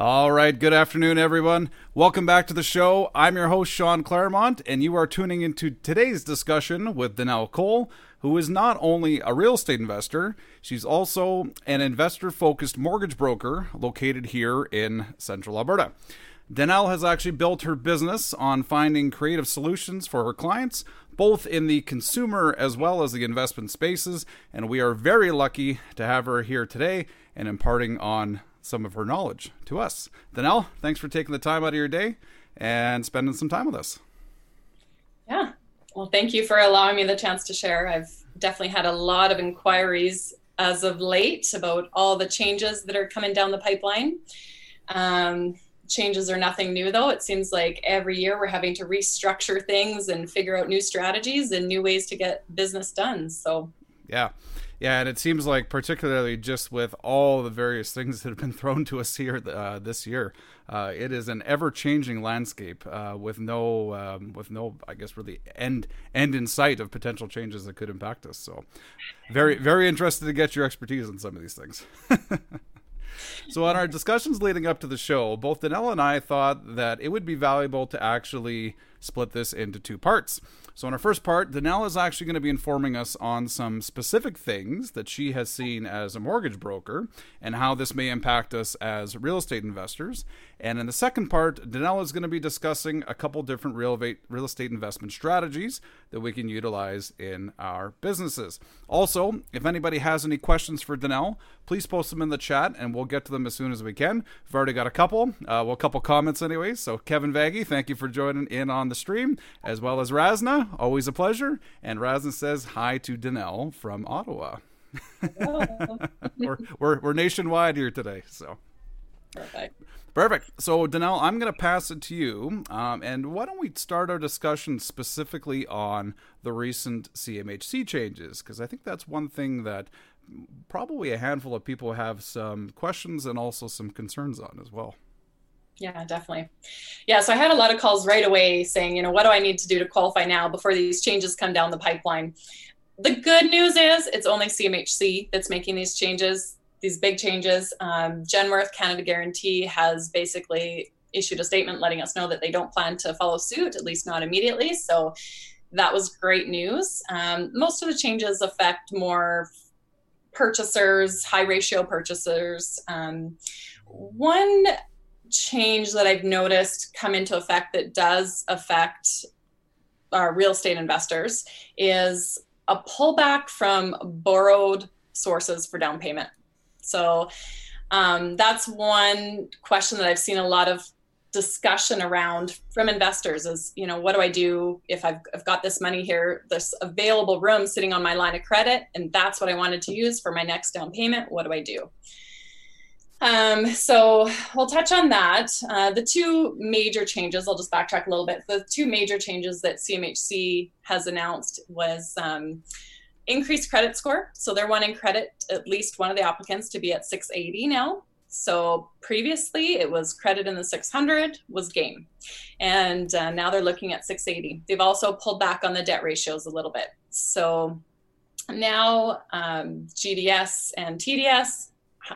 All right, good afternoon, everyone. Welcome back to the show. I'm your host, Sean Claremont, and you are tuning into today's discussion with Danelle Cole, who is not only a real estate investor, she's also an investor focused mortgage broker located here in central Alberta. Danelle has actually built her business on finding creative solutions for her clients, both in the consumer as well as the investment spaces, and we are very lucky to have her here today and imparting on some of her knowledge to us. Danelle, thanks for taking the time out of your day and spending some time with us. Yeah. Well, thank you for allowing me the chance to share. I've definitely had a lot of inquiries as of late about all the changes that are coming down the pipeline. Um, changes are nothing new, though. It seems like every year we're having to restructure things and figure out new strategies and new ways to get business done. So, yeah. Yeah, and it seems like particularly just with all the various things that have been thrown to us here uh, this year, uh, it is an ever-changing landscape uh, with no, um, with no, I guess, really end end in sight of potential changes that could impact us. So, very very interested to get your expertise on some of these things. so, on our discussions leading up to the show, both Danelle and I thought that it would be valuable to actually split this into two parts. So, in our first part, Danelle is actually going to be informing us on some specific things that she has seen as a mortgage broker and how this may impact us as real estate investors. And in the second part, Danelle is going to be discussing a couple different real, estate investment strategies that we can utilize in our businesses. Also, if anybody has any questions for Danelle, please post them in the chat and we'll get to them as soon as we can. We've already got a couple, uh, well, a couple comments anyways. So, Kevin Vaggy, thank you for joining in on the stream, as well as Razna. Always a pleasure. And Razna says hi to Danelle from Ottawa. we're, we're, we're nationwide here today. So perfect. Perfect. So, Danelle, I'm going to pass it to you. Um, and why don't we start our discussion specifically on the recent CMHC changes? Because I think that's one thing that probably a handful of people have some questions and also some concerns on as well. Yeah, definitely. Yeah, so I had a lot of calls right away saying, you know, what do I need to do to qualify now before these changes come down the pipeline? The good news is it's only CMHC that's making these changes, these big changes. Um, Genworth Canada Guaranty has basically issued a statement letting us know that they don't plan to follow suit, at least not immediately. So that was great news. Um, most of the changes affect more purchasers, high ratio purchasers. Um, one change that I've noticed come into effect that does affect our real estate investors is a pullback from borrowed sources for down payment. So um, that's one question that I've seen a lot of discussion around from investors is you know what do i do if I've, I've got this money here this available room sitting on my line of credit and that's what i wanted to use for my next down payment what do i do um, so we'll touch on that. Uh, the two major changes, I'll just backtrack a little bit. The two major changes that CMHC has announced was um, increased credit score. So they're wanting credit, at least one of the applicants, to be at 680 now. So previously it was credit in the 600 was game. And uh, now they're looking at 680. They've also pulled back on the debt ratios a little bit. So now um, GDS and TDS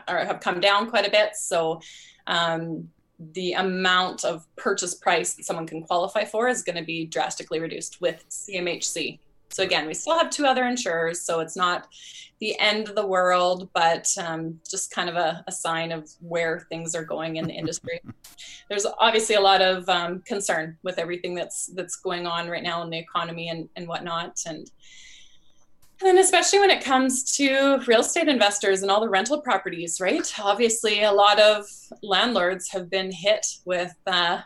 have come down quite a bit. So um, the amount of purchase price that someone can qualify for is going to be drastically reduced with CMHC. So again, we still have two other insurers, so it's not the end of the world, but um, just kind of a, a, sign of where things are going in the industry. There's obviously a lot of um, concern with everything that's that's going on right now in the economy and, and whatnot, and and especially when it comes to real estate investors and all the rental properties, right? Obviously, a lot of landlords have been hit with uh,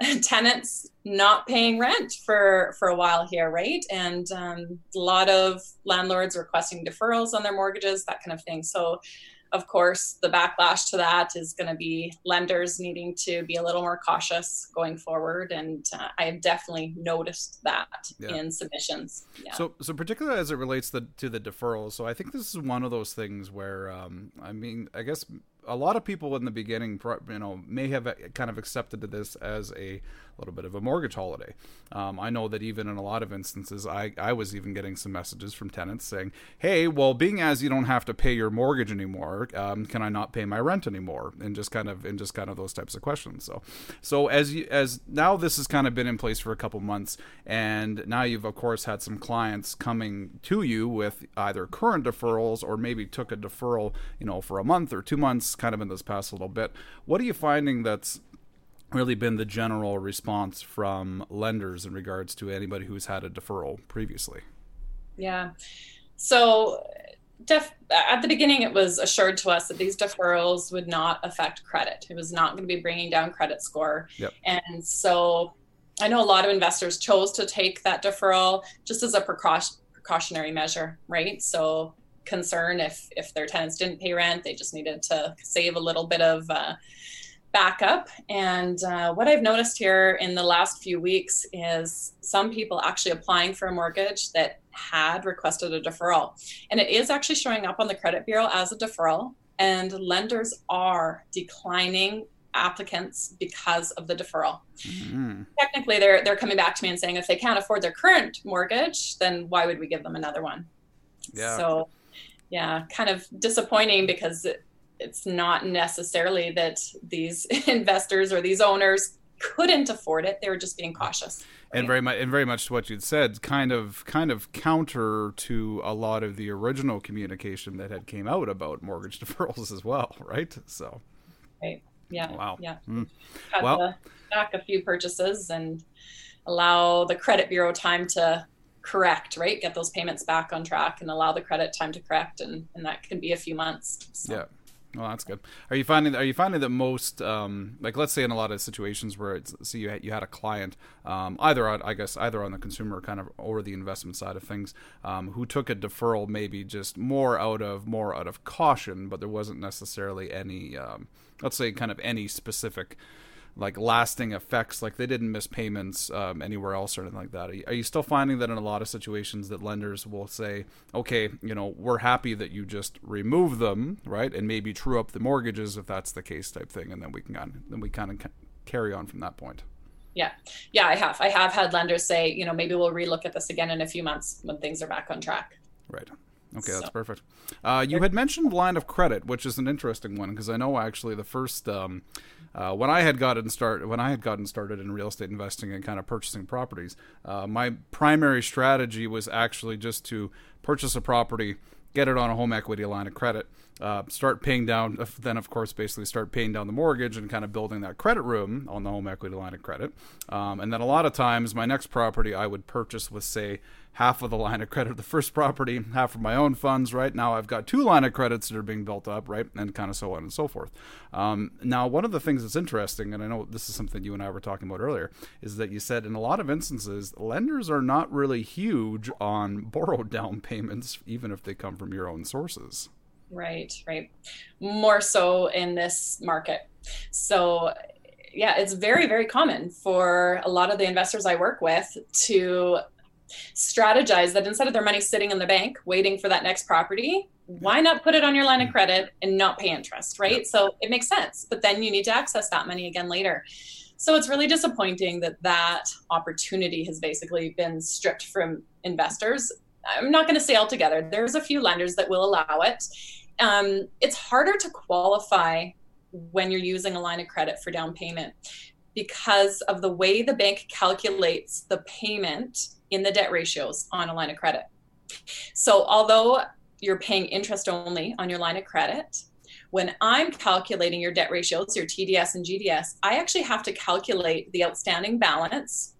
tenants not paying rent for for a while here, right? And um, a lot of landlords requesting deferrals on their mortgages, that kind of thing. So of course, the backlash to that is going to be lenders needing to be a little more cautious going forward, and uh, I have definitely noticed that yeah. in submissions. Yeah. So, so particularly as it relates the, to the deferrals, so I think this is one of those things where, um, I mean, I guess a lot of people in the beginning, you know, may have kind of accepted this as a little bit of a mortgage holiday. Um, I know that even in a lot of instances, I, I was even getting some messages from tenants saying, "Hey, well, being as you don't have to pay your mortgage anymore, um, can I not pay my rent anymore?" And just kind of and just kind of those types of questions. So, so as you as now this has kind of been in place for a couple months, and now you've of course had some clients coming to you with either current deferrals or maybe took a deferral, you know, for a month or two months, kind of in this past little bit. What are you finding that's really been the general response from lenders in regards to anybody who's had a deferral previously? Yeah. So, def- at the beginning, it was assured to us that these deferrals would not affect credit. It was not going to be bringing down credit score. Yep. And so, I know a lot of investors chose to take that deferral just as a precaution, precautionary measure, right? So, concern if if their tenants didn't pay rent, they just needed to save a little bit of. Uh, backup. And uh, what I've noticed here in the last few weeks is some people actually applying for a mortgage that had requested a deferral. And it is actually showing up on the credit bureau as a deferral. And lenders are declining applicants because of the deferral. Mm-hmm. Technically, they're they're coming back to me and saying if they can't afford their current mortgage, then why would we give them another one? Yeah. So, yeah, kind of disappointing because it, it's not necessarily that these investors or these owners couldn't afford it. They were just being cautious. Right? and very much and very much to what you'd said kind of kind of counter to a lot of the original communication that had came out about mortgage deferrals as well right? So. Right. Yeah. Wow. Yeah. Mm. had well, to back a few purchases and allow the credit bureau time to correct right get those payments back on track and allow the credit time to correct and and that can be a few months so. yeah well, that's good. Are you finding are you finding that most um, like let's say in a lot of situations where it's see you had, you had a client um, either on I guess either on the consumer kind of or the investment side of things um, who took a deferral maybe just more out of more out of caution, but there wasn't necessarily any um, let's say kind of any specific like lasting effects. Like they didn't miss payments um, anywhere else or anything like that. Are you, are you, still finding that in a lot of situations that lenders will say okay you know we're happy that you just remove them right and maybe true up the mortgages if that's the case type thing and then we can kind of, then we kind of carry on from that point? Yeah. Yeah i have. I have had lenders say you know maybe we'll relook at this again in a few months when things are back on track. Right. Okay, that's so. perfect. Uh, you had mentioned line of credit, which is an interesting one because I know actually the first um, uh, when I had gotten started, when I had gotten started in real estate investing and kind of purchasing properties, uh, my primary strategy was actually just to purchase a property, get it on a home equity line of credit, uh, start paying down, then of course basically start paying down the mortgage and kind of building that credit room on the home equity line of credit. Um, and then a lot of times my next property I would purchase with say half of the line of credit of the first property, half of my own funds. Right now, I've got two line of credits that are being built up, right, and kind of so on and so forth. Um, now, one of the things that's interesting, and I know this is something you and I were talking about earlier, is that you said in a lot of instances, lenders are not really huge on borrowed down payments, even if they come from your own sources. Right, right. More so in this market. So yeah, it's very, very common for a lot of the investors I work with to strategize that instead of their money sitting in the bank waiting for that next property why not put it on your line of mm. credit and not pay interest right? So it makes sense but then you need to access that money again later. So it's really disappointing that that opportunity has basically been stripped from investors i'm not going to say altogether there's a few lenders that will allow it um, it's harder to qualify when you're using a line of credit for down payment because of the way the bank calculates the payment in the debt ratios on a line of credit. So, although you're paying interest only on your line of credit, when I'm calculating your debt ratios, your TDS and GDS, I actually have to calculate the outstanding balance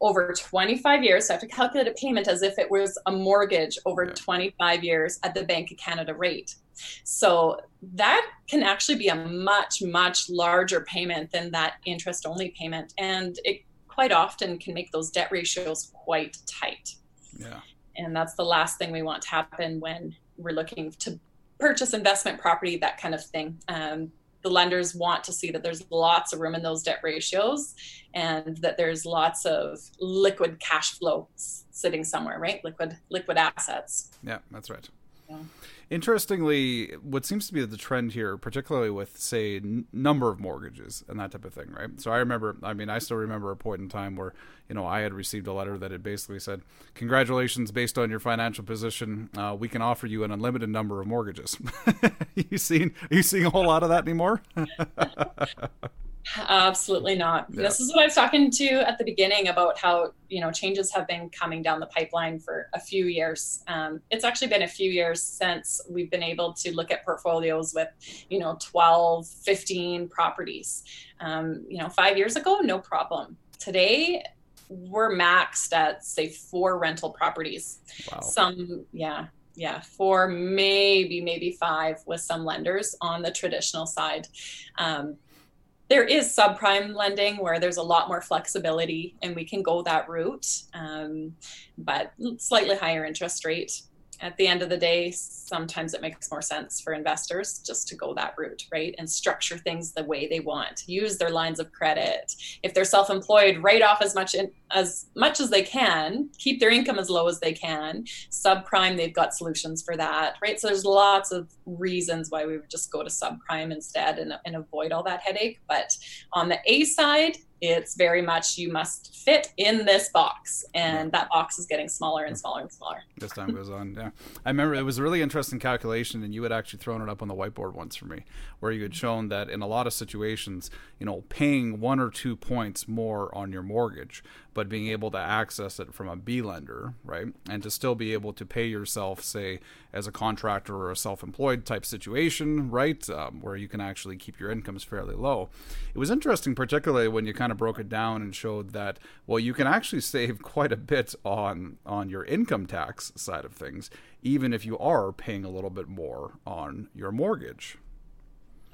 over 25 years. So I have to calculate a payment as if it was a mortgage over 25 years at the Bank of Canada rate. So that can actually be a much, much larger payment than that interest only payment. And it quite often can make those debt ratios quite tight. Yeah. And that's the last thing we want to happen when we're looking to purchase investment property, that kind of thing. Um, the lenders want to see that there's lots of room in those debt ratios and that there's lots of liquid cash flow sitting somewhere, right? Liquid liquid assets. Yeah, that's right. Interestingly, what seems to be the trend here, particularly with say n- number of mortgages and that type of thing, right? So I remember, I mean, I still remember a point in time where you know I had received a letter that had basically said, "Congratulations, based on your financial position, uh, we can offer you an unlimited number of mortgages." you? Are you seeing a whole lot of that anymore? Absolutely not. Yeah. This is what I was talking to at the beginning about how you know changes have been coming down the pipeline for a few years. Um, it's actually been a few years since we've been able to look at portfolios with you know 12, 15 properties. Um, you know, five years ago, no problem. Today, we're maxed at say four rental properties. Wow. Some, yeah, yeah, four, maybe, maybe five with some lenders on the traditional side. Um, there is subprime lending where there's a lot more flexibility and we can go that route, um, but slightly higher interest rate at the end of the day, sometimes it makes more sense for investors just to go that route, right? And structure things the way they want. Use their lines of credit. If they're self-employed, write off as much in, as much as they can. Keep their income as low as they can. Subprime, they've got solutions for that, right? So there's lots of reasons why we would just go to subprime instead and, and avoid all that headache. But on the A side, it's very much you must fit in this box and that box is getting smaller and smaller and smaller as time goes on yeah i remember it was a really interesting calculation and you had actually thrown it up on the whiteboard once for me where you had shown that in a lot of situations you know paying one or two points more on your mortgage but being able to access it from a B lender, right? And to still be able to pay yourself, say, as a contractor or a self employed type situation, right? Um, where you can actually keep your incomes fairly low. It was interesting, particularly when you kind of broke it down and showed that, well, you can actually save quite a bit on, on your income tax side of things, even if you are paying a little bit more on your mortgage.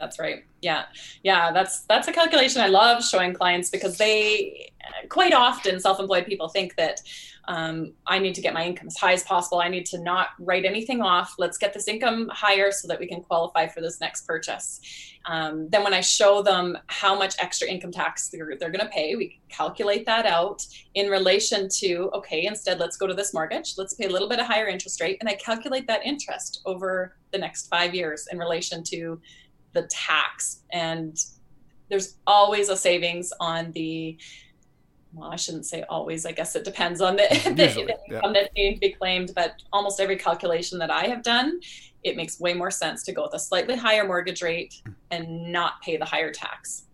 That's right. Yeah. Yeah. That's, that's a calculation I love showing clients because they quite often self-employed people think that um, I need to get my income as high as possible. I need to not write anything off. Let's get this income higher so that we can qualify for this next purchase. Um, then when I show them how much extra income tax they're, they're going to pay, we calculate that out in relation to, okay, instead let's go to this mortgage. Let's pay a little bit of higher interest rate. And I calculate that interest over the next five years in relation to the tax and there's always a savings on the well, I shouldn't say always. I guess it depends on the, Usually, the income yeah. that may be claimed, but almost every calculation that I have done, it makes way more sense to go with a slightly higher mortgage rate and not pay the higher tax.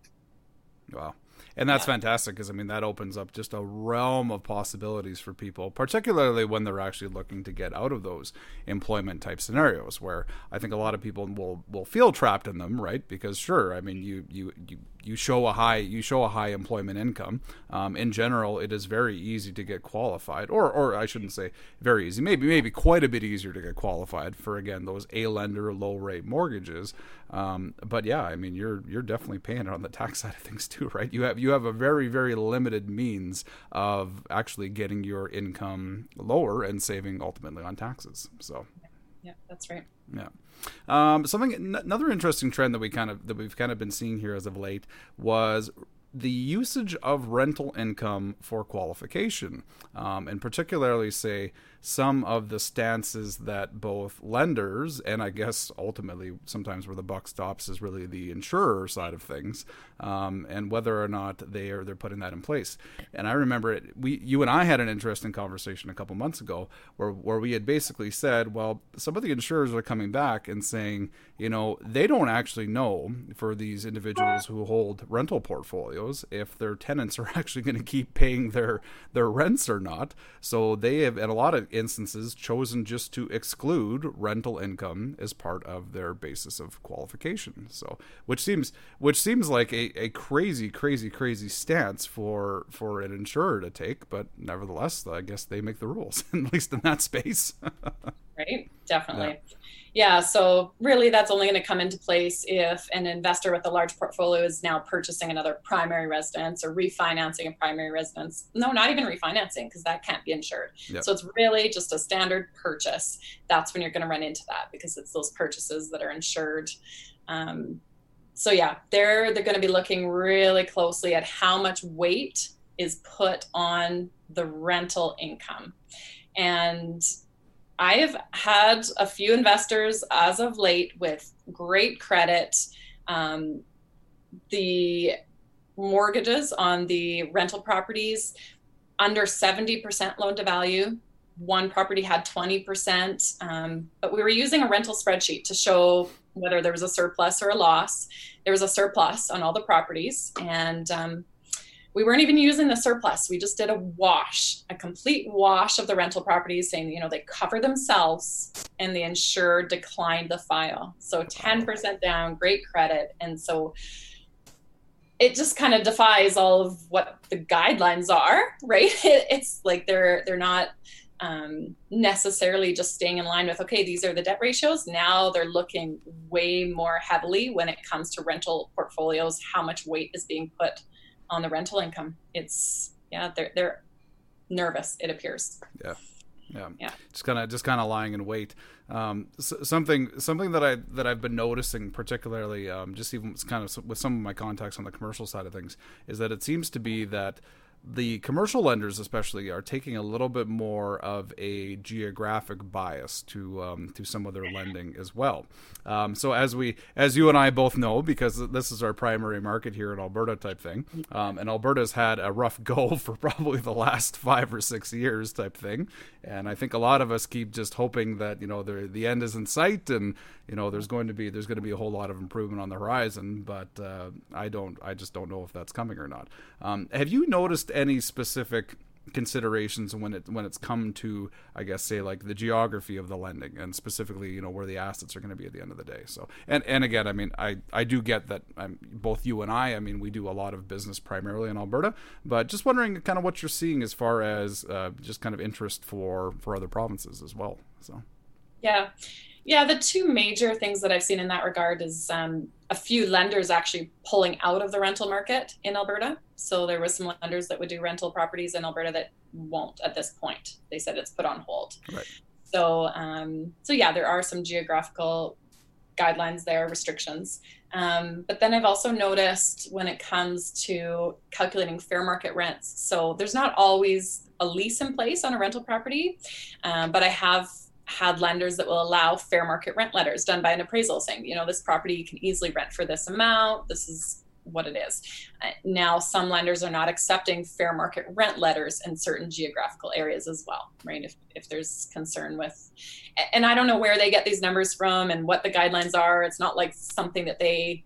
Wow and that's yeah. fantastic because I mean that opens up just a realm of possibilities for people, particularly when they're actually looking to get out of those employment type scenarios where I think a lot of people will will feel trapped in them, right? Because sure, I mean you you you you show a high you show a high employment income. Um, in general, it is very easy to get qualified, or or I shouldn't say very easy, maybe maybe quite a bit easier to get qualified for again those a lender low rate mortgages. Um, but yeah, I mean you're you're definitely paying it on the tax side of things too, right? You have you you have a very very limited means of actually getting your income lower and saving ultimately on taxes. So yeah, that's right. Yeah. Um, something another interesting trend that we kind of that we've kind of been seeing here as of late was the usage of rental income for qualification, um, and particularly say some of the stances that both lenders and I guess ultimately sometimes where the buck stops is really the insurer side of things, um, and whether or not they are they're putting that in place. And I remember it. We you and I had an interesting conversation a couple months ago where where we had basically said, well, some of the insurers are coming back and saying, you know, they don't actually know for these individuals who hold rental portfolios if their tenants are actually going to keep paying their their rents or not. So they have, in a lot of instances chosen just to exclude rental income as part of their basis of qualification. So, which seems which seems like a, a crazy, crazy, crazy stance for for an insurer to take, but nevertheless, I guess they make the rules, at least in that space. right? Definitely. Yeah. Yeah, so really that's only going to come into place if an investor with a large portfolio is now purchasing another primary residence or refinancing a primary residence. No, not even refinancing because that can't be insured. Yep. So it's really just a standard purchase. That's when you're going to run into that because it's those purchases that are insured. Um, so yeah, they're they're going to be looking really closely at how much weight is put on the rental income. And I have had a few investors as of late with great credit. Um, the mortgages on the rental properties under 70% loan to value. One property had 20%, um, but we were using a rental spreadsheet to show whether there was a surplus or a loss. There was a surplus on all the properties, and um, we weren't even using the surplus. We just did a wash, a complete wash of the rental properties, saying, you know, they cover themselves and the insured declined the file. So 10% down, great credit. And so it just kind of defies all of what the guidelines are, right? It, it's like they're they're not um, necessarily just staying in line with okay, these are the debt ratios. Now they're looking way more heavily when it comes to rental portfolios. How much weight is being put on the rental income? It's yeah, they're they're nervous. It appears. Yeah. Yeah. yeah. Just kind of just kind of lying in wait. Um, something something that I that I've been noticing, particularly um, just even kind of with some of my contacts on the commercial side of things, is that it seems to be that the commercial lenders, especially, are taking a little bit more of a geographic bias to um, to some of their lending as well. Um, so as we, as you and I both know, because this is our primary market here in Alberta, type thing, um, and Alberta's had a rough go for probably the last five or six years, type thing. And I think a lot of us keep just hoping that you know the the end is in sight, and you know there's going to be there's going to be a whole lot of improvement on the horizon. But uh, I don't, I just don't know if that's coming or not. Um, have you noticed any specific? considerations when it when it's come to I guess say like the geography of the lending and specifically you know where the assets are going to be at the end of the day. So and and again I mean I I do get that I'm, both you and I I mean we do a lot of business primarily in Alberta, but just wondering kind of what you're seeing as far as uh, just kind of interest for for other provinces as well. So yeah. Yeah, the two major things that I've seen in that regard is um, a few lenders actually pulling out of the rental market in Alberta. So there was some lenders that would do rental properties in Alberta that won't at this point. They said it's put on hold. Right. So, um, so yeah, there are some geographical guidelines there, restrictions. Um, but then I've also noticed when it comes to calculating fair market rents. So there's not always a lease in place on a rental property, um, but I have had lenders that will allow fair market rent letters done by an appraisal saying, you know, this property you can easily rent for this amount. This is what it is. Uh, now, some lenders are not accepting fair market rent letters in certain geographical areas as well, right? If, if there's concern with, and I don't know where they get these numbers from and what the guidelines are. It's not like something that they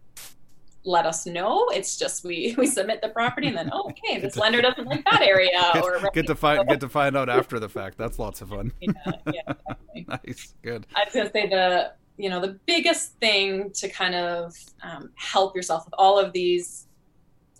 let us know. It's just we we submit the property and then oh, okay, this lender doesn't like that area. Get, or get to find get to find out after the fact. That's lots of fun. yeah, yeah, nice, good. I was gonna say the you know the biggest thing to kind of um, help yourself with all of these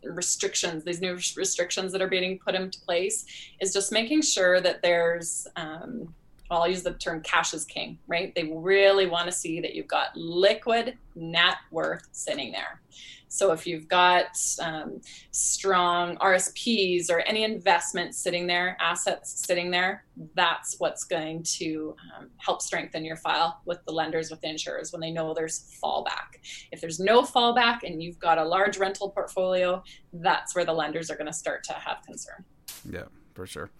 restrictions, these new restrictions that are being put into place, is just making sure that there's um, well, I'll use the term cash is king, right? They really want to see that you've got liquid net worth sitting there. So if you've got um, strong RSPs or any investments sitting there, assets sitting there, that's what's going to um, help strengthen your file with the lenders, with the insurers when they know there's fallback. If there's no fallback and you've got a large rental portfolio, that's where the lenders are going to start to have concern. Yeah for sure.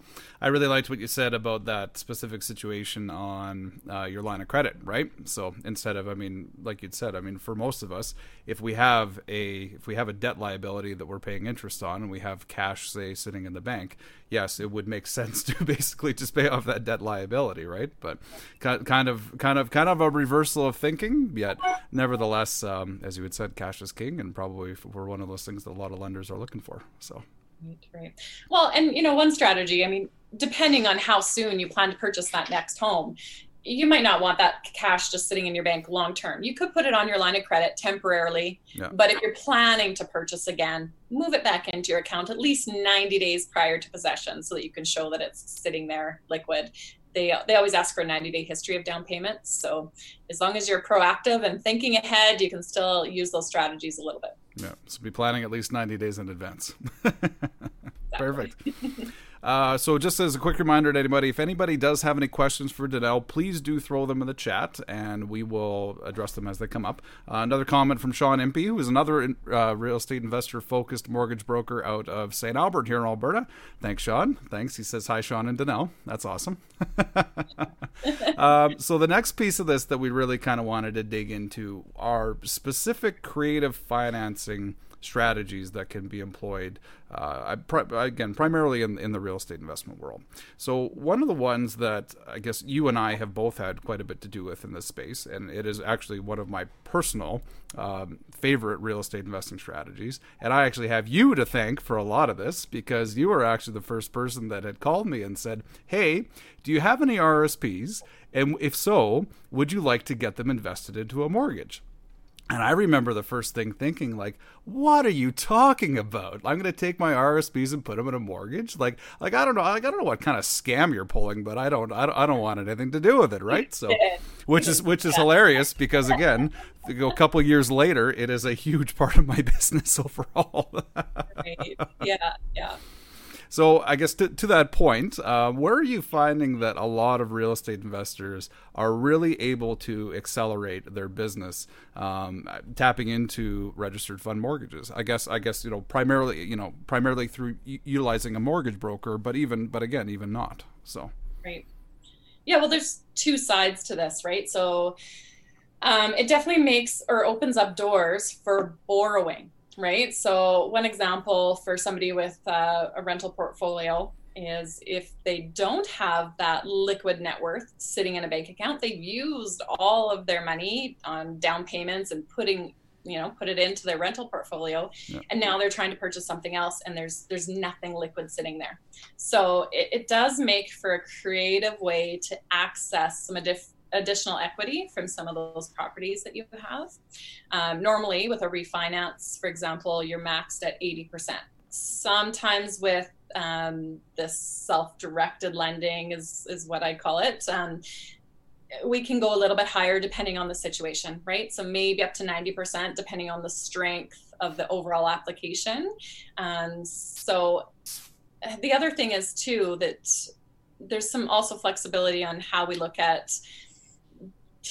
I really liked what you said about that specific situation on uh, your line of credit, right? So instead of, I mean, like you'd said, I mean, for most of us, if we have a if we have a debt liability that we're paying interest on, and we have cash, say, sitting in the bank, yes, it would make sense to basically just pay off that debt liability, right? But kind of, kind of, kind of a reversal of thinking. Yet, nevertheless, um, as you had said, cash is king, and probably we're one of those things that a lot of lenders are looking for. So. Right, right. Well, and you know, one strategy, I mean, depending on how soon you plan to purchase that next home, you might not want that cash just sitting in your bank long term. You could put it on your line of credit temporarily, yeah. but if you're planning to purchase again, move it back into your account at least 90 days prior to possession so that you can show that it's sitting there liquid. They, they always ask for a 90 day history of down payments. So, as long as you're proactive and thinking ahead, you can still use those strategies a little bit. Yeah. So be planning at least 90 days in advance. Perfect. Uh, so, just as a quick reminder to anybody, if anybody does have any questions for Danelle, please do throw them in the chat, and we will address them as they come up. Uh, another comment from Sean Impey, who is another uh, real estate investor focused mortgage broker out of St. Albert here in Alberta. Thanks, Sean. Thanks. He says hi, Sean and Danelle. That's awesome. um, so, the next piece of this that we really kind of wanted to dig into are specific creative financing strategies that can be employed uh, again primarily in, in the real estate investment world. So one of the ones that i guess you and i have both had quite a bit to do with in this space and it is actually one of my personal um, favorite real estate investing strategies. And i actually have you to thank for a lot of this because you were actually the first person that had called me and said hey do you have any rsps and if so would you like to get them invested into a mortgage and I remember the first thing thinking, like, what are you talking about? I'm going to take my RSPs and put them in a mortgage? Like, like I don't know, like I don't know what kind of scam you're pulling, but I don't, I don't, I don't want anything to do with it, right? So, which is which is hilarious because again, a couple years later, it is a huge part of my business overall. right. Yeah, yeah. So I guess to, to that point, uh, where are you finding that a lot of real estate investors are really able to accelerate their business, um, tapping into registered fund mortgages? I guess I guess you know primarily you know primarily through utilizing a mortgage broker, but even but again even not. So right, yeah. Well, there's two sides to this, right? So. Um, it definitely makes or opens up doors for borrowing right? So, one example for somebody with uh, a rental portfolio is if they don't have that liquid net worth sitting in a bank account, they've used all of their money on down payments and putting you know put it into their rental portfolio yeah. and now they're trying to purchase something else and there's there's nothing liquid sitting there so it, it does make for a creative way to access some additional additional equity from some of those properties that you have. Um, normally, with a refinance, for example, you're maxed at 80%. Sometimes with um, this self-directed lending is is what I call it. Um, we can go a little bit higher depending on the situation, right? So maybe up to 90% depending on the strength of the overall application. Um, so the other thing is too that there's some also flexibility on how we look at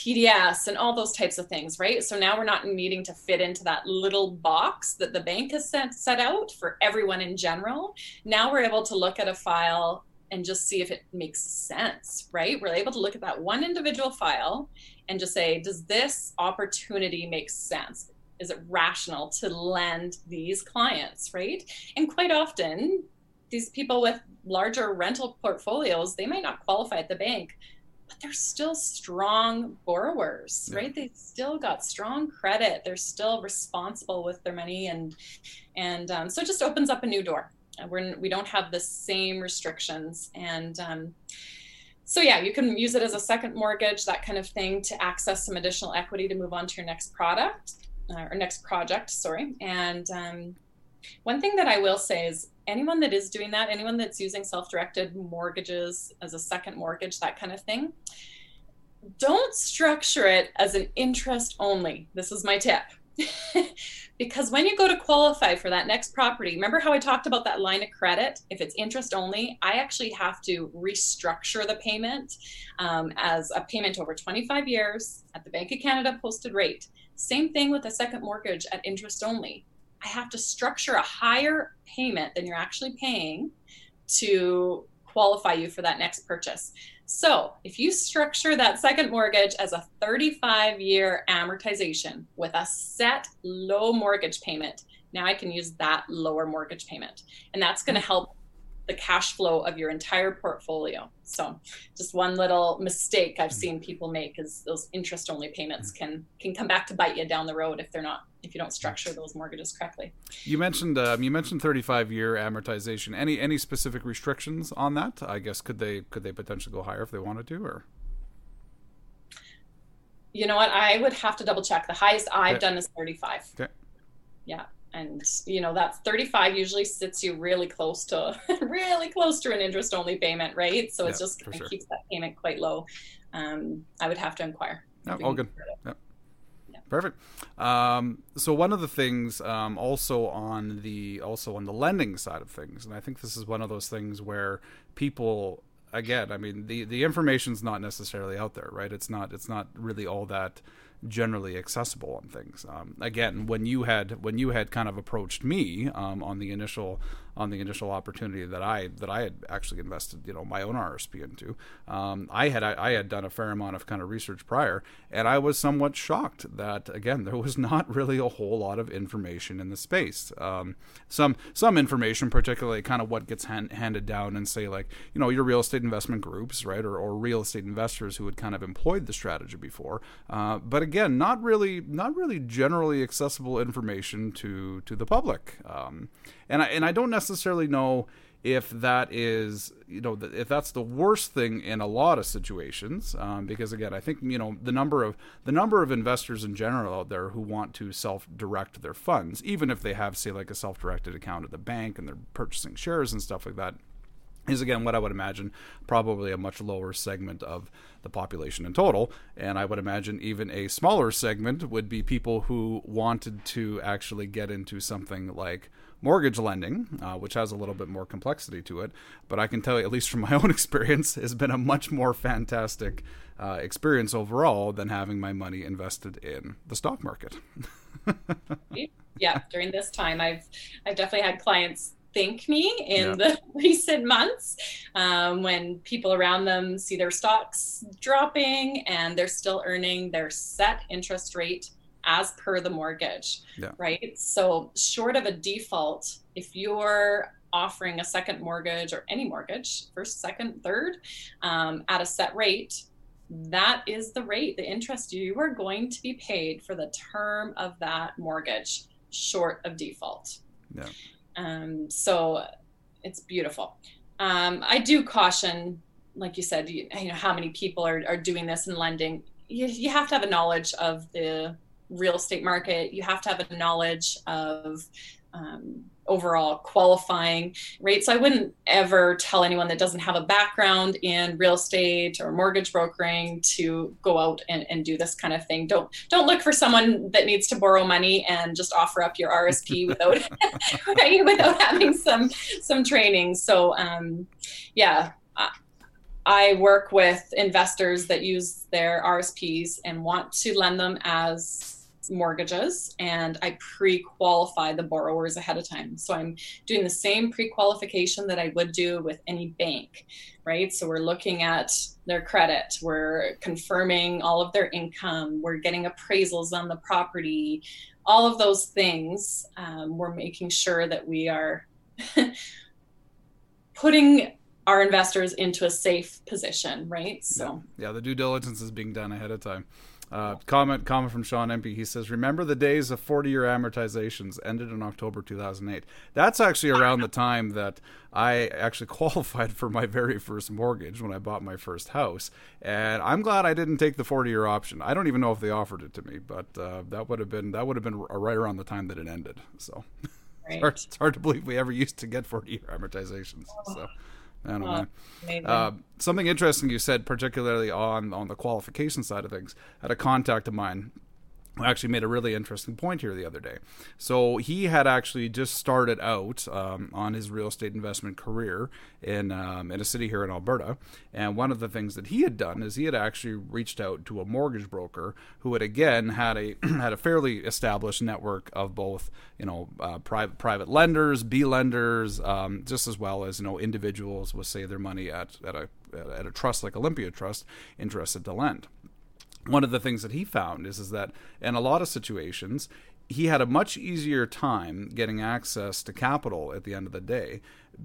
TDS and all those types of things, right? So now we're not needing to fit into that little box that the bank has set, set out for everyone in general. Now we're able to look at a file and just see if it makes sense, right? We're able to look at that one individual file and just say, does this opportunity make sense? Is it rational to lend these clients, right? And quite often, these people with larger rental portfolios, they might not qualify at the bank, but they're still strong borrowers, yeah. right? They still got strong credit. They're still responsible with their money, and and um, so it just opens up a new door. We're we don't have the same restrictions, and um, so yeah, you can use it as a second mortgage, that kind of thing, to access some additional equity to move on to your next product uh, or next project. Sorry, and um, one thing that I will say is anyone that is doing that, anyone that's using self directed mortgages as a second mortgage, that kind of thing, don't structure it as an interest only. This is my tip. because when you go to qualify for that next property, remember how I talked about that line of credit? If it's interest only, I actually have to restructure the payment um, as a payment over 25 years at the Bank of Canada posted rate. Same thing with a second mortgage at interest only. I have to structure a higher payment than you're actually paying to qualify you for that next purchase. So, if you structure that second mortgage as a 35 year amortization with a set low mortgage payment, now I can use that lower mortgage payment. And that's going to mm-hmm. help the cash flow of your entire portfolio. So just one little mistake I've seen people make is those interest only payments can can come back to bite you down the road if they're not if you don't structure those mortgages correctly. You mentioned um, you mentioned 35 year amortization. Any any specific restrictions on that? I guess could they could they potentially go higher if they wanted to or you know what? I would have to double check. The highest I've okay. done is 35. Okay. Yeah and you know that 35 usually sits you really close to really close to an interest only payment right so yeah, it just sure. keeps that payment quite low um, i would have to inquire no, all good yep. Perfect. Um, so one of the things um, also on the also on the lending side of things, and I think this is one of those things where people again, I mean the the information's not necessarily out there, right? It's not it's not really all that generally accessible on things. Um, again, when you had when you had kind of approached me um, on the initial on the initial opportunity that I that I had actually invested, you know, my own RSP into, um, I had I, I, had done a fair amount of kind of research prior, and I was somewhat shocked that again there was not really a whole lot of information in the space. Um, some some information, particularly kind of what gets hand, handed down and say like you know your real estate investment groups, right, or, or real estate investors who had kind of employed the strategy before, uh, but again, not really not really generally accessible information to to the public. Um, and I and I don't necessarily know if that is you know if that's the worst thing in a lot of situations um, because again i think you know the number of the number of investors in general out there who want to self-direct their funds even if they have say like a self-directed account at the bank and they're purchasing shares and stuff like that is again what I would imagine probably a much lower segment of the population in total. And I would imagine even a smaller segment would be people who wanted to actually get into something like mortgage lending, uh, which has a little bit more complexity to it. But I can tell you, at least from my own experience, has been a much more fantastic uh, experience overall than having my money invested in the stock market. yeah, during this time, I've I've definitely had clients thank me in yeah. the recent months um, when people around them see their stocks dropping and they're still earning their set interest rate as per the mortgage, yeah. right? So, short of a default, if you're offering a second mortgage or any mortgage, first, second, third, um, at a set rate, that is the rate, the interest you are going to be paid for the term of that mortgage, short of default. Yeah. Um, so, it's beautiful. Um, I do caution, like you said, you, you know, how many people are, are doing this and lending. You, you have to have a knowledge of the real estate market, you have to have a knowledge of um, overall qualifying rates. So I wouldn't ever tell anyone that doesn't have a background in real estate or mortgage brokering to go out and, and do this kind of thing. Don't don't look for someone that needs to borrow money and just offer up your RSP without without having some some training. So um, yeah. I work with investors that use their RSPs and want to lend them as mortgages and I pre qualify the borrowers ahead of time. So I'm doing the same pre qualification that I would do with any bank, right? So we're looking at their credit, we're confirming all of their income, we're getting appraisals on the property, all of those things. Um, we're making sure that we are putting our investors into a safe position, right? So, yeah, yeah the due diligence is being done ahead of time. Uh, comment comment from Sean Impey. He says, "Remember the days of 40-year amortizations ended in October 2008." That's actually around the time that I actually qualified for my very first mortgage when I bought my first house, and I'm glad I didn't take the 40-year option. I don't even know if they offered it to me, but uh, that would have been that would have been right around the time that it ended. So right. it's, hard, it's, hard, to believe we ever used to get 40-year amortizations. So. I don't oh, know. Uh, something interesting you said, particularly on on the qualification side of things, had a contact of mine actually made a really interesting point here the other day. So he had actually just started out um, on his real estate investment career in um, in a city here in Alberta, and one of the things that he had done is he had actually reached out to a mortgage broker who had again had a had a fairly established network of both you know uh, private private lenders, B lenders, um, just as well as you know individuals with say their money at at a at a trust like Olympia Trust interested to lend one of the things that he found is, is that in a lot of situations, he had a much easier time getting access to capital at the end of the day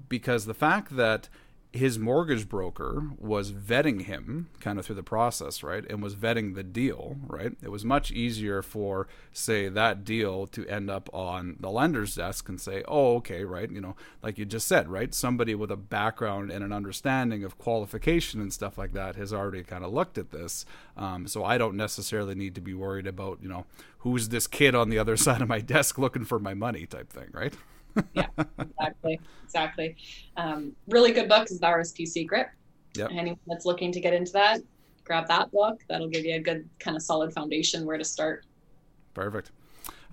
because the fact that his mortgage broker was vetting him kind of through the process, right? And was vetting the deal, right? It was much easier for, say, that deal to end up on the lender's desk and say, oh, okay, right? You know, like you just said, right? Somebody with a background and an understanding of qualification and stuff like that has already kind of looked at this. Um, so I don't necessarily need to be worried about, you know, who's this kid on the other side of my desk looking for my money type thing, right? Yeah, exactly, exactly. Um, really good book is the RSP Secret. Yep. Anyone that's looking to get into that, grab that book. That'll give you a good kind of solid foundation where to start. Perfect.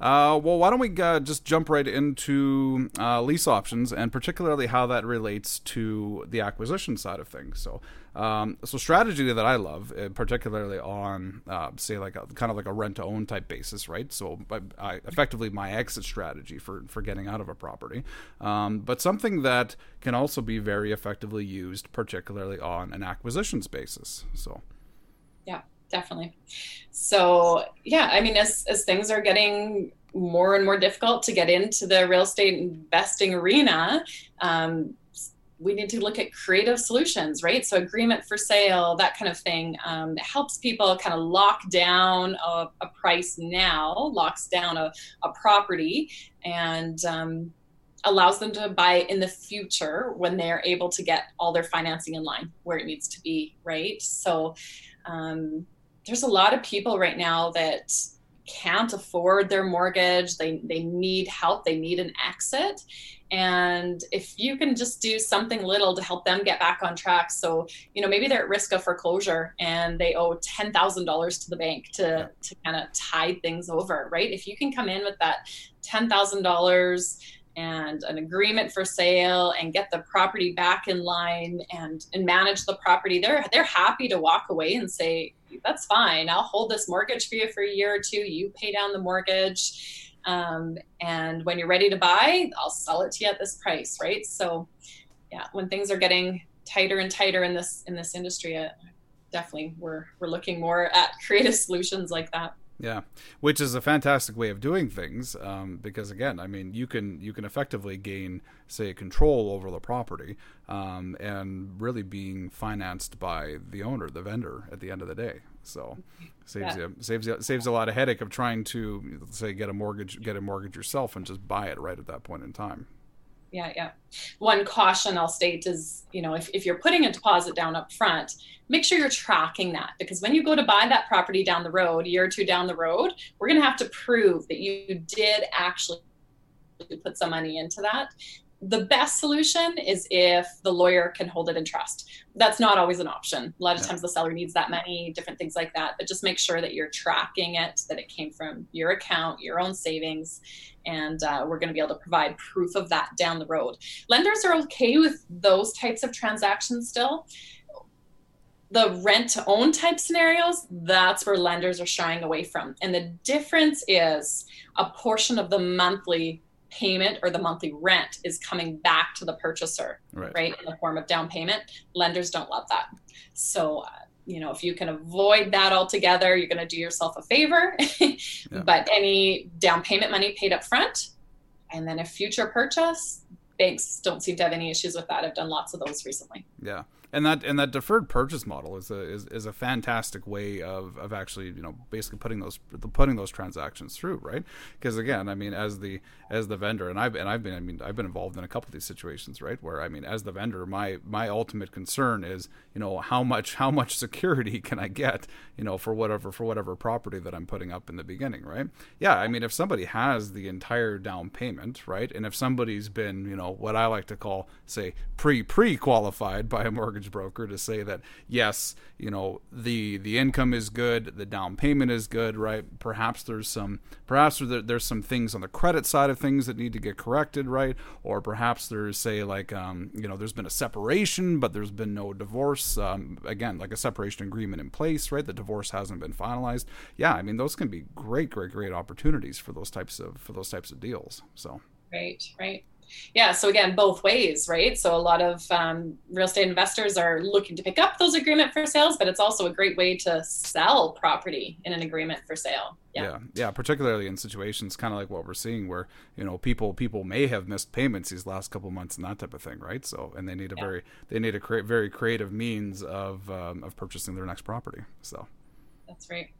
Uh, well, why don't we uh, just jump right into uh, lease options and particularly how that relates to the acquisition side of things. So, um, so strategy that I love, uh, particularly on uh, say like a, kind of like a rent to own type basis, right? So, I, effectively my exit strategy for for getting out of a property, um, but something that can also be very effectively used, particularly on an acquisitions basis. So, definitely. So yeah, I mean, as as things are getting more and more difficult to get into the real estate investing arena, um, we need to look at creative solutions, right? So agreement for sale, that kind of thing, um, helps people kind of lock down a, a price now, locks down a, a property, and um, allows them to buy in the future when they're able to get all their financing in line where it needs to be, right? So um, there's a lot of people right now that can't afford their mortgage. They they need help. They need an exit. And if you can just do something little to help them get back on track so you know maybe they're at risk of foreclosure and they owe $10,000 to the bank to to kind of tide things over right? If you can come in with that $10,000 and an agreement for sale and get the property back in line and and manage the property they're they're happy to walk away and say that's fine. I'll hold this mortgage for you for a year or two. You pay down the mortgage. Um, and when you're ready to buy i'll sell it to you at this price right? So yeah when things are getting tighter and tighter in this in this industry uh, definitely we're we're looking more at creative solutions like that yeah, which is a fantastic way of doing things um, because again, I mean, you can you can effectively gain, say, control over the property um, and really being financed by the owner, the vendor, at the end of the day. So saves yeah. you saves you saves a lot of headache of trying to say get a mortgage get a mortgage yourself and just buy it right at that point in time yeah, yeah. One caution I'll state is, you know, if, if you're putting a deposit down up front, make sure you're tracking that because when you go to buy that property down the road, a year or two down the road, we're going to have to prove that you did actually put some money into that the best solution is if the lawyer can hold it in trust. That's not always an option. A lot of yeah. times the seller needs that money, different things like that. But just make sure that you're tracking it, that it came from your account, your own savings, and uh, we're going to be able to provide proof of that down the road. Lenders are okay with those types of transactions still. The rent to own type scenarios, that's where lenders are shying away from. And the difference is a portion of the monthly payment or the monthly rent is coming back to the purchaser, right, right in the form of down payment. Lenders don't love that. So, uh, you know, if you can avoid that altogether, you're going to do yourself a favor. yeah. But any down payment money paid up front, and then a future purchase, banks don't seem to have any issues with that. I've done lots of those recently. Yeah. And that and that deferred purchase model is a is, is a fantastic way of, of actually you know basically putting those putting those transactions through right? Because again I mean as the as the vendor and I've and I've been I mean I've been involved in a couple of these situations right? Where I mean as the vendor my my ultimate concern is you know how much how much security can I get you know for whatever for whatever property that I'm putting up in the beginning right? Yeah I mean if somebody has the entire down payment right? And if somebody's been you know what I like to call say pre pre qualified by a mortgage mortgage broker to say that yes, you know the the income is good, the down payment is good, right? Perhaps there's some perhaps there, there's some things on the credit side of things that need to get corrected, right? Or perhaps there's say like um, you know there's been a separation, but there's been no divorce. Um, again, like a separation agreement in place, right? The divorce hasn't been finalized. Yeah, I mean those can be great, great, great opportunities for those types of for those types of deals. So. Right, right yeah so again both ways right? So a lot of um, real estate investors are looking to pick up those agreement for sales but it's also a great way to sell property in an agreement for sale. Yeah. Yeah, yeah particularly in situations kind of like what we're seeing where you know people people may have missed payments these last couple months and that type of thing right? So and they need a yeah. very they need a cre- very creative means of um, of purchasing their next property so. That's right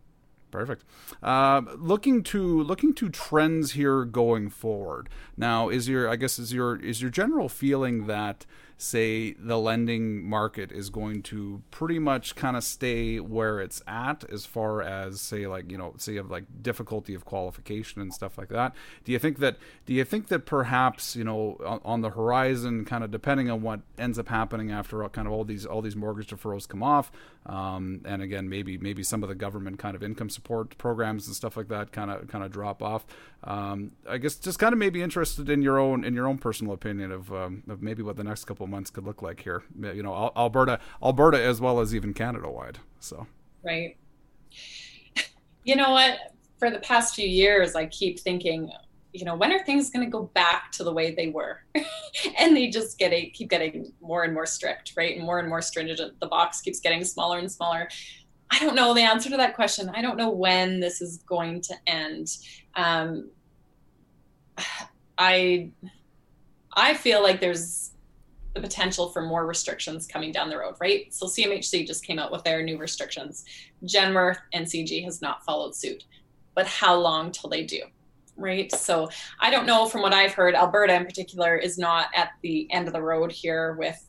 Perfect. Uh, looking to looking to trends here going forward. Now, is your I guess is your is your general feeling that say the lending market is going to pretty much kind of stay where it's at as far as say like you know say have like difficulty of qualification and stuff like that. Do you think that do you think that perhaps you know on, on the horizon kind of depending on what ends up happening after kind of all these all these mortgage deferrals come off um, and again maybe maybe some of the government kind of income support programs and stuff like that kind of kind of drop off um, I guess just kind of maybe interested in your own in your own personal opinion of, um, of maybe what the next couple months could look like here. You know, Alberta, Alberta as well as even Canada wide. So right. You know what? For the past few years, I keep thinking, you know, when are things going to go back to the way they were? and they just get a, keep getting more and more strict, right? And more and more stringent. The box keeps getting smaller and smaller. I don't know the answer to that question. I don't know when this is going to end. Um, I I feel like there's the potential for more restrictions coming down the road, right? So CMHC just came out with their new restrictions. Genworth and CG has not followed suit. But how long till they do? Right. So I don't know from what I've heard, Alberta in particular is not at the end of the road here with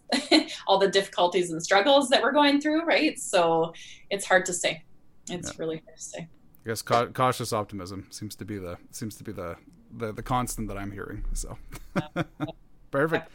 all the difficulties and struggles that we're going through, right? So it's hard to say. It's yeah. really hard to say. I guess ca- cautious optimism seems to be the seems to be the the, the constant that I'm hearing. So perfect.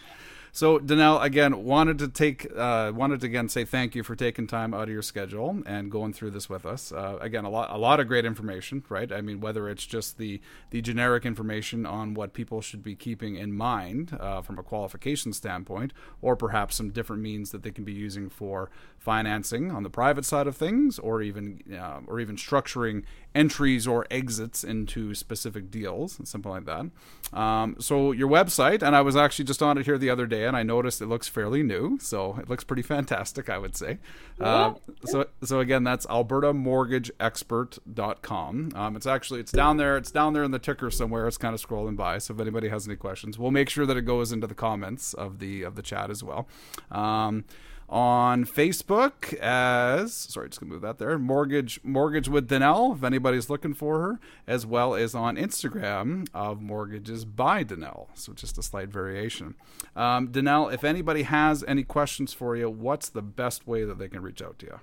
So Danelle, again, wanted to take uh, wanted to again say thank you for taking time out of your schedule and going through this with us. Uh, again, a lot a lot of great information, right? I mean, whether it's just the the generic information on what people should be keeping in mind uh, from a qualification standpoint, or perhaps some different means that they can be using for financing on the private side of things, or even uh, or even structuring entries or exits into specific deals and something like that. Um, so your website, and I was actually just on it here the other day, and I noticed it looks fairly new, so it looks pretty fantastic, I would say. Uh, so so again, that's AlbertaMortgageExpert.com. Um, it's actually it's down there. It's down there in the ticker somewhere. It's kind of scrolling by. So if anybody has any questions, we'll make sure that it goes into the comments of the of the chat as well. Um, on Facebook as sorry, just gonna move that there. Mortgage Mortgage with Danelle, if anybody's looking for her, as well as on Instagram of Mortgages by Danelle. So just a slight variation. Um, Danelle, if anybody has any questions for you, what's the best way that they can reach out to you?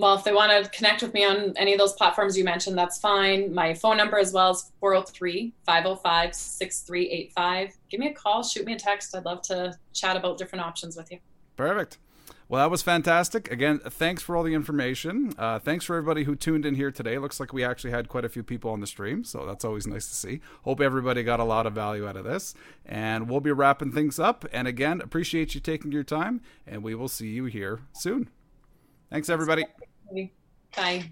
Well, if they want to connect with me on any of those platforms you mentioned, that's fine. My phone number as well is 403 505 6385. Give me a call, shoot me a text. I'd love to chat about different options with you. Perfect. Well, that was fantastic. Again, thanks for all the information. Uh, thanks for everybody who tuned in here today. Looks like we actually had quite a few people on the stream, so that's always nice to see. Hope everybody got a lot of value out of this. And we'll be wrapping things up. And again, appreciate you taking your time, and we will see you here soon. Thanks, everybody. Bye.